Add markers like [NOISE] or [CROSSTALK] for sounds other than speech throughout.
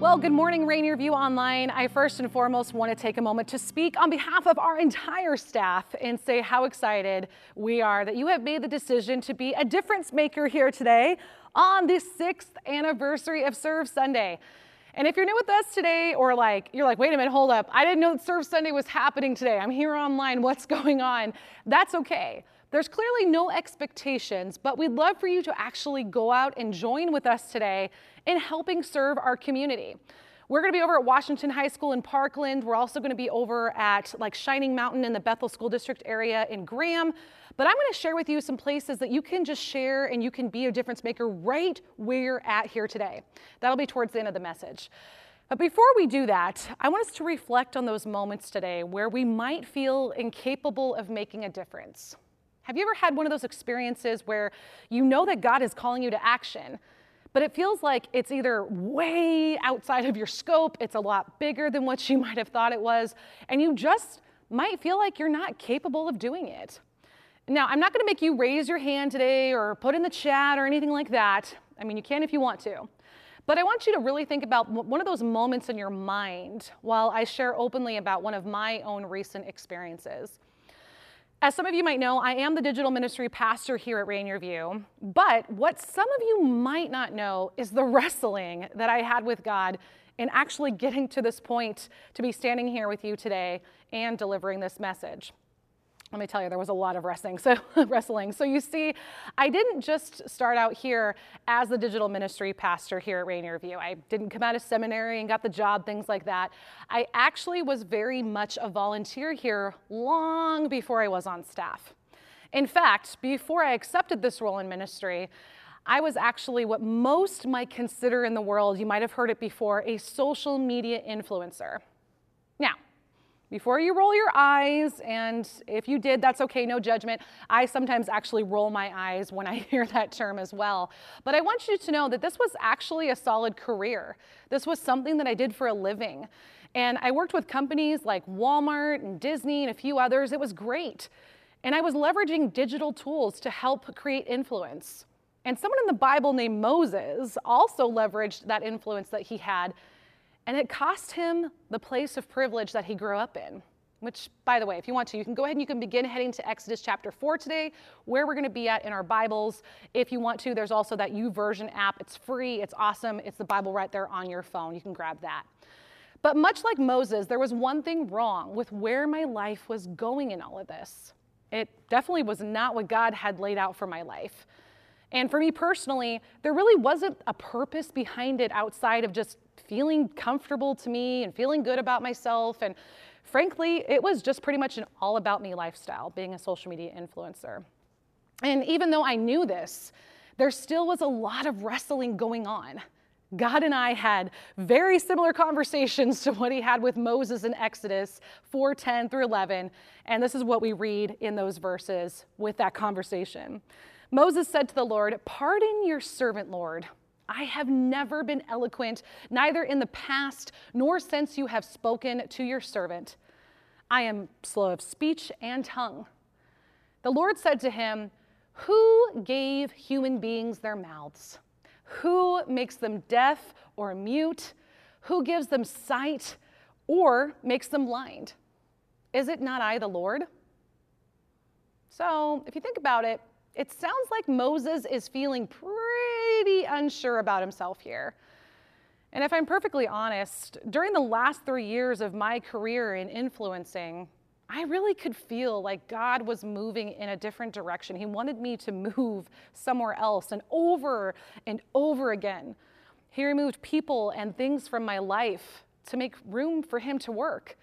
Well, good morning, Rainier View Online. I first and foremost want to take a moment to speak on behalf of our entire staff and say how excited we are that you have made the decision to be a difference maker here today on the sixth anniversary of Serve Sunday. And if you're new with us today, or like, you're like, wait a minute, hold up, I didn't know that Serve Sunday was happening today. I'm here online, what's [LAUGHS] going on? That's okay. There's clearly no expectations, but we'd love for you to actually go out and join with us today in helping serve our community. We're going to be over at Washington High School in Parkland. We're also going to be over at like Shining Mountain in the Bethel School District area in Graham. But I'm going to share with you some places that you can just share and you can be a difference maker right where you're at here today. That'll be towards the end of the message. But before we do that, I want us to reflect on those moments today where we might feel incapable of making a difference. Have you ever had one of those experiences where you know that God is calling you to action, but it feels like it's either way outside of your scope, it's a lot bigger than what you [LAUGHS] might have thought it was, and you just might feel like you're not capable of doing it? Now, I'm not to make you raise your hand today or put in the chat or anything like that. I mean, you can if you want to. But I want you to really think about one of those moments in your mind while I share openly about one of my own recent experiences. As some of you might know, I am the digital ministry pastor here at Rainier View. But what some of you might not know is the wrestling that I had with God in actually getting to this point to be standing here with you today and delivering this message let me tell you, there was a lot of wrestling. So [LAUGHS] wrestling. So you see, I didn't just start out here as the digital ministry pastor here at Rainier View. I didn't come out of seminary and got the job, things like that. I actually was very much a volunteer here long before I was on staff. In fact, before I accepted this role in ministry, I was actually what most might consider in the world, you might have heard it before, a social media influencer. Before you roll your eyes, and if you did, that's okay, no judgment. I sometimes actually roll my eyes when I [LAUGHS] hear that term as well. But I want you to know that this was actually a solid career. This was something that I did for a living. And I worked with companies like Walmart and Disney and a few others. It was great. And I was leveraging digital tools to help create influence. And someone in the Bible named Moses also leveraged that influence that he had and it cost him the place of privilege that he grew up in. Which, by the way, if you want to, you can go ahead and you can begin heading to Exodus chapter 4 today, where we're going to be at in our Bibles. If you want to, there's also that YouVersion app. It's free, it's awesome, it's the Bible right there on your phone. You can grab that. But much like Moses, there was one thing wrong with where my life was going in all of this. It definitely was not what God had laid out for my life. And for me personally, there really wasn't a purpose behind it outside of just feeling comfortable to me and feeling good about myself. And frankly, it was just pretty much an all about me lifestyle, being a social media influencer. And even though I knew this, there still was a lot of wrestling going on. God and I had very similar [LAUGHS] conversations to what he had with Moses in Exodus 4:10 through 11, and this is what we read in those verses with that conversation. Moses said to the Lord, "Pardon your servant, Lord. I have never been eloquent, neither in the past nor since you have spoken to your servant. I am slow of speech and tongue. The Lord said to him, Who gave human beings their mouths? Who makes them deaf or mute? Who gives them sight or makes them blind? Is it not I, the Lord? So, if you think about it, it sounds like Moses is feeling pretty unsure about himself here. And if I'm perfectly honest, during the last three years of my career in influencing, I really could feel like God was moving in a different direction. He wanted me to move somewhere else. And over and over again, He removed people and things from my life to make room for Him to work.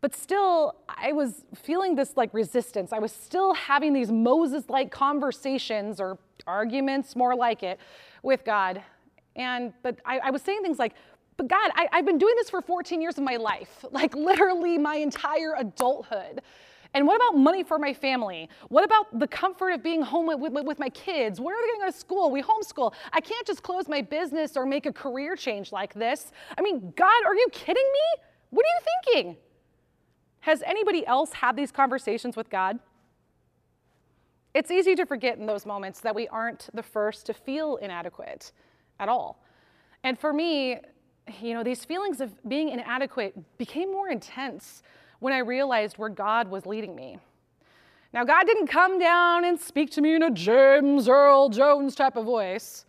But still, I was feeling this like resistance. I was still having these Moses like conversations or arguments, more like it, with God. And, but I, I was saying things like, but God, I, I've been doing this for 14 years of my life, [LAUGHS] like literally my entire adulthood. And what about money for my family? What about the comfort of being home with, with, with, my kids? Where are they going to go to school? We homeschool. I can't just close my business or make a career change like this. I mean, God, are you kidding me? What are you thinking? Has anybody else had these conversations with God? It's easy to forget in those moments that we aren't the first to feel inadequate at all. And for me, you know, these feelings of being inadequate became more intense when I realized where God was leading me. Now, God didn't come down and speak to me in a James Earl Jones type of voice,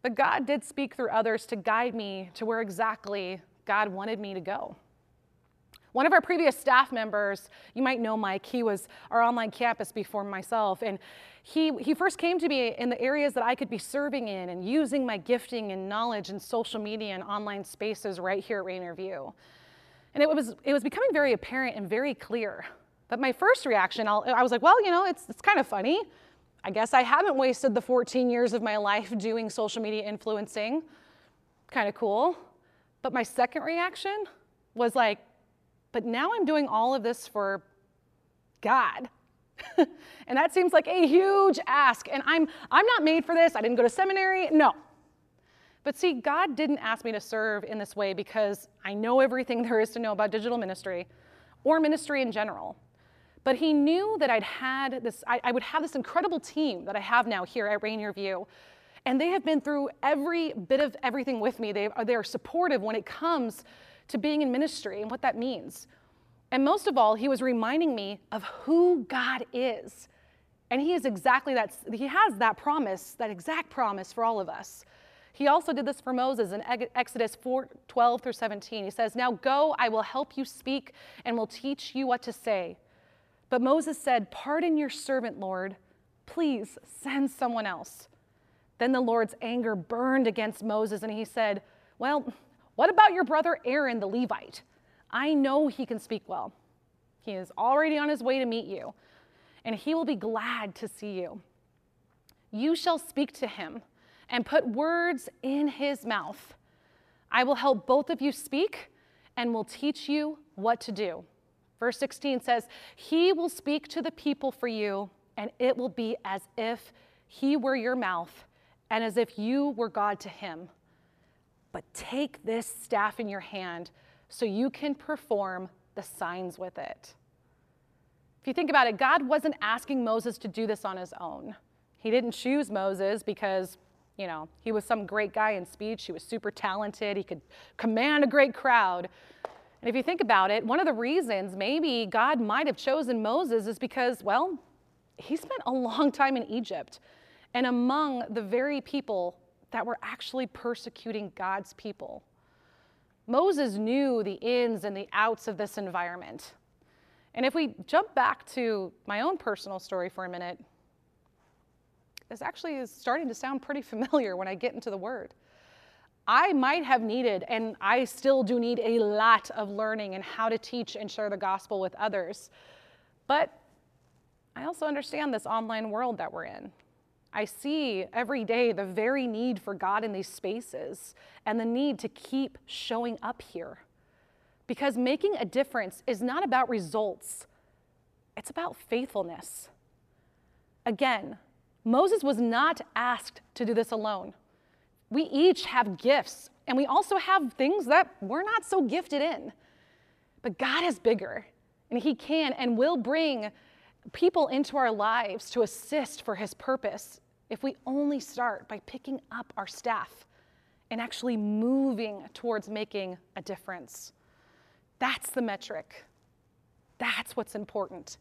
but God did speak through others to guide me to where exactly God wanted me to go. One of our previous staff members, you might know Mike, he was our online campus before myself, and he, he first came to me in the areas that I could be serving in and using my gifting and knowledge in social media and online spaces right here at Rainier View. And it was, it was becoming very apparent and very clear. But my first reaction, I'll, I was like, well, you know, it's, it's kind of funny. I guess I haven't wasted the 14 years of my life doing social media influencing. Kind of cool. But my second reaction was like, but now I'm doing all of this for God. [LAUGHS] and that seems like a huge ask. And I'm, I'm not made for this. I didn't go to seminary. No. But see, God didn't ask me to serve in this way because I know everything [LAUGHS] there is to know about digital ministry or ministry in general. But He knew that I'd had this, I, I would have this incredible team that I have now here at Rainier View. And they have been through every bit of everything with me. They they are supportive when it comes to being in ministry and what that means. And most of all, he was reminding me of who God is. And he is exactly that, he has that promise, that exact promise for all of us. He also did this for Moses in Exodus 4 12 through 17. He says, Now go, I will help you speak and will teach you what to say. But Moses said, Pardon your servant, Lord. Please send someone else. Then the Lord's anger burned against Moses, and he said, Well, what about your brother Aaron the Levite? I know he can speak well. He is already on his way to meet you, and he will be glad to see you. You shall speak to him and put words in his mouth. I will help both of you speak and will teach you what to do. Verse 16 says, He will speak to the people for you, and it will be as if he were your mouth and as if you were God to him. But take this staff in your hand so you can perform the signs with it. If you think about it, God wasn't asking Moses to do this on his own. He didn't choose Moses because, you know, he was some great guy in speech. He was super talented. He could command a great crowd. And if you think about it, one of the reasons maybe God might have chosen Moses is because, well, he spent a [LAUGHS] long time in Egypt and among the very people that were actually persecuting God's people. Moses knew the ins and the outs of this environment. And if we jump back to my own personal story for a minute, this actually is starting to sound pretty familiar when I get into the word. I might have needed, and I still do need a lot of learning and how to teach and share the gospel with others. But I also understand this online world that we're in. I see every day the very need for God in these spaces and the need to keep showing up here. Because making a difference is not about results, it's about faithfulness. Again, Moses was not asked to do this alone. We each have gifts, and we also have things that we're not so gifted in. But God is bigger, and He can and will bring people into our lives to assist for His purpose if we only start by picking up our staff and actually moving towards making a difference. That's the metric. That's what's important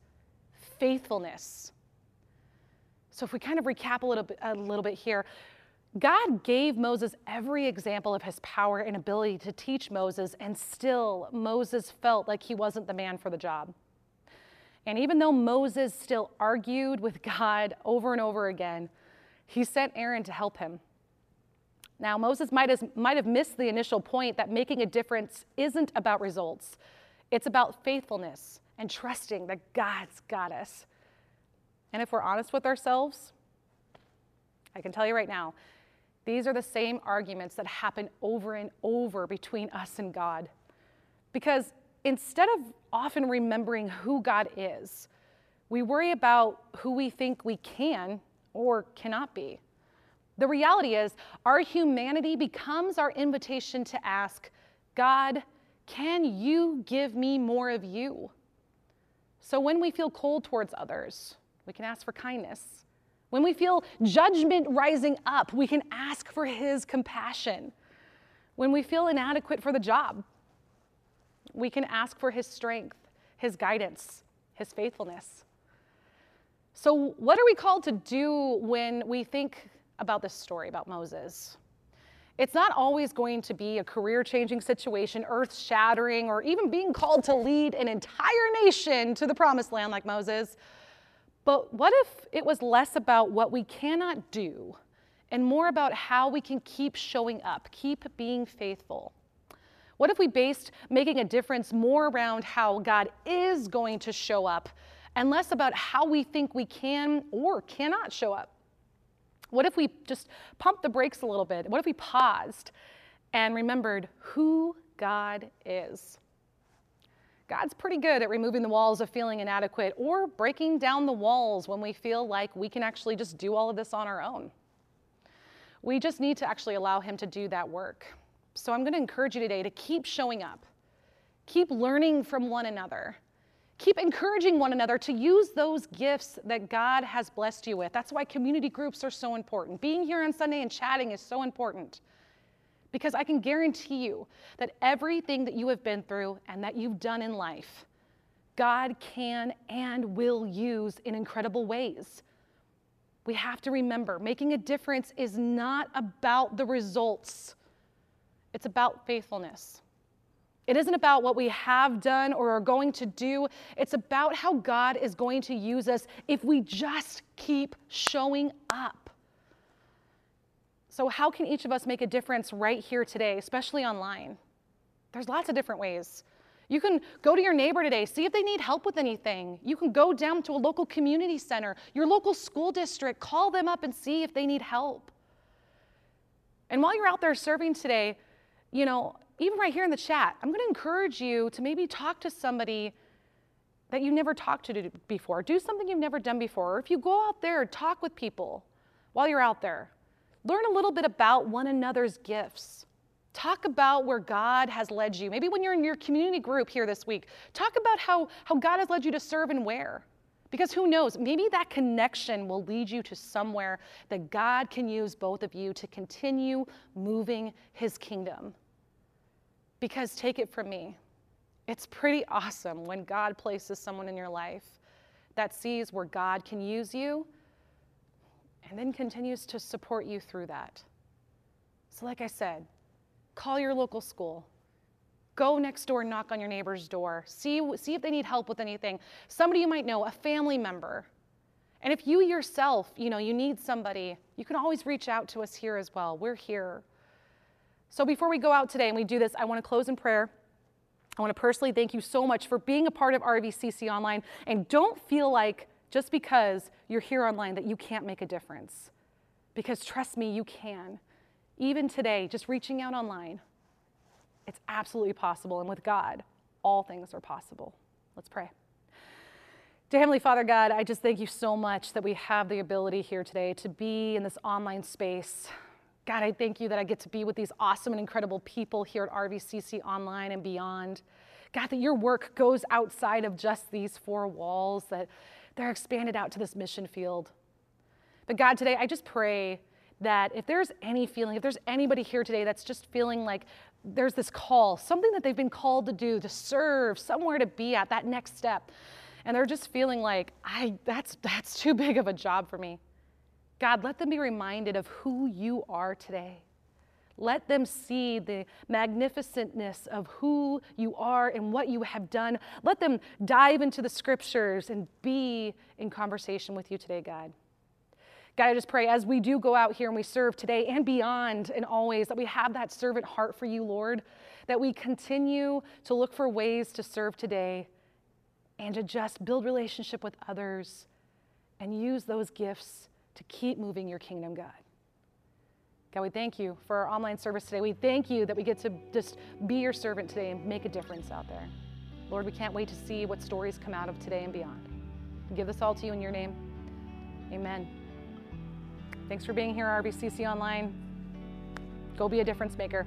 faithfulness. So, if we kind of recap a little bit, a little bit here, God gave Moses every example of his power and ability to teach Moses, and still Moses felt like he wasn't the man for the job. And even though Moses still argued with [LAUGHS] God over and over again, he sent Aaron to help him. Now, Moses might have, might have missed the initial point that making a difference isn't about results, it's about faithfulness and trusting that God's got us. And if we're honest with ourselves, I can tell you right now, these are the same arguments that happen over and over between us and God. Because instead of often remembering who God is, we worry about who we think we can or cannot be. The reality is, our humanity becomes our invitation to ask, God, can you give me more of you? So when we feel cold towards others, we can ask for kindness. When we feel judgment rising up, we can ask for his compassion. When we feel inadequate for the job, we can ask for His strength, His guidance, His faithfulness. So, what are we called to do when we think about this story about Moses? It's not always going to be a career changing situation, earth shattering, or even being called to lead an entire nation to the promised land like Moses. But what if it was less about what we cannot do and more about how we can keep showing up, keep being faithful? What if we based making a difference more around how God is going to show up and less about how we think we can or cannot show up? What if we just pumped the brakes a little bit? What if we paused and remembered who God is? God's pretty good at removing the walls of feeling inadequate or breaking down the walls when we feel like we can actually just do all of this on our own. We just need to actually allow Him to do that work. So I'm going to encourage you today to keep showing up, keep learning from one another, keep encouraging one another to use those gifts that God has blessed you with. That's why community groups are so important. Being here on Sunday and chatting is so important. Because I can guarantee you that everything that you have been through and that you've done in life, God can and will use in incredible ways. We have to remember making a difference is not about the results, it's about faithfulness. It isn't about what we have done or are going to do. It's about how God is going to use us if we just keep showing up. So, how can each of us make a difference right here today, especially online? There's lots of different ways. You can go to your neighbor today, see if they need help with anything. You can go down to a local community center, your local school district, call them up and see if they need help. And while you're out there serving today, you know, even right here in the chat, I'm going to encourage you to maybe talk to somebody that you never talked to before. Do something you've never done before. Or if you go out there, talk with people while you're out there. Learn a little bit about one another's gifts. Talk about where God has led you. Maybe when you're in your community group here this week, talk about how, how God has led you to serve and where. Because who knows, maybe that connection will lead you to somewhere that God can use both of you to continue moving his kingdom. Because take it from me, it's pretty awesome when God places someone in your life that sees where God can use you and then continues to support you through that. So, like I said, call your local school. Go next door, knock on your neighbor's door. See, see if they need help with anything. Somebody you might know, a family member. And if you yourself, you know, you need somebody, you can always reach out to us here as well. We're here. So before we go out today and we do this, I want to close in prayer. I want to personally thank you so much for being a part of RVCC Online. And don't feel like just because you're here online that you can't make a difference. Because trust me, you can. Even today, just reaching out online, it's absolutely possible. And with God, all things are possible. Let's pray. Dear Heavenly Father God, I just thank you so much that we have the ability here today to be in this online space. God, I thank you that I get to be with these awesome and incredible people here at RVCC Online and beyond. God, that your work goes outside of just these four walls, that they're expanded out to this mission field. But God, today I just pray that if there's any feeling, if there's anybody here today that's just feeling like there's this call, something that they've been called to do, to serve, somewhere to be at, that next step, and they're just feeling like, I, that's, that's too big of a job for me. God, let them be reminded of who you are today. Let them see the magnificentness of who you are and what you have done. Let them dive into the scriptures and be in conversation with you today, God. God, I just pray as we do go out here and we serve today and beyond and always that we have that servant heart for you, Lord, that we continue to look for ways to serve today and to just build relationship with others and use those gifts to keep moving your kingdom, God. God, we thank you for our online service today. We thank you that we get to just be your servant today and make a difference out there. Lord, we can't wait to see what stories come out of today and beyond. We give this all to you in your name. Amen. Thanks for being here, RVCC Online. Go be a difference maker.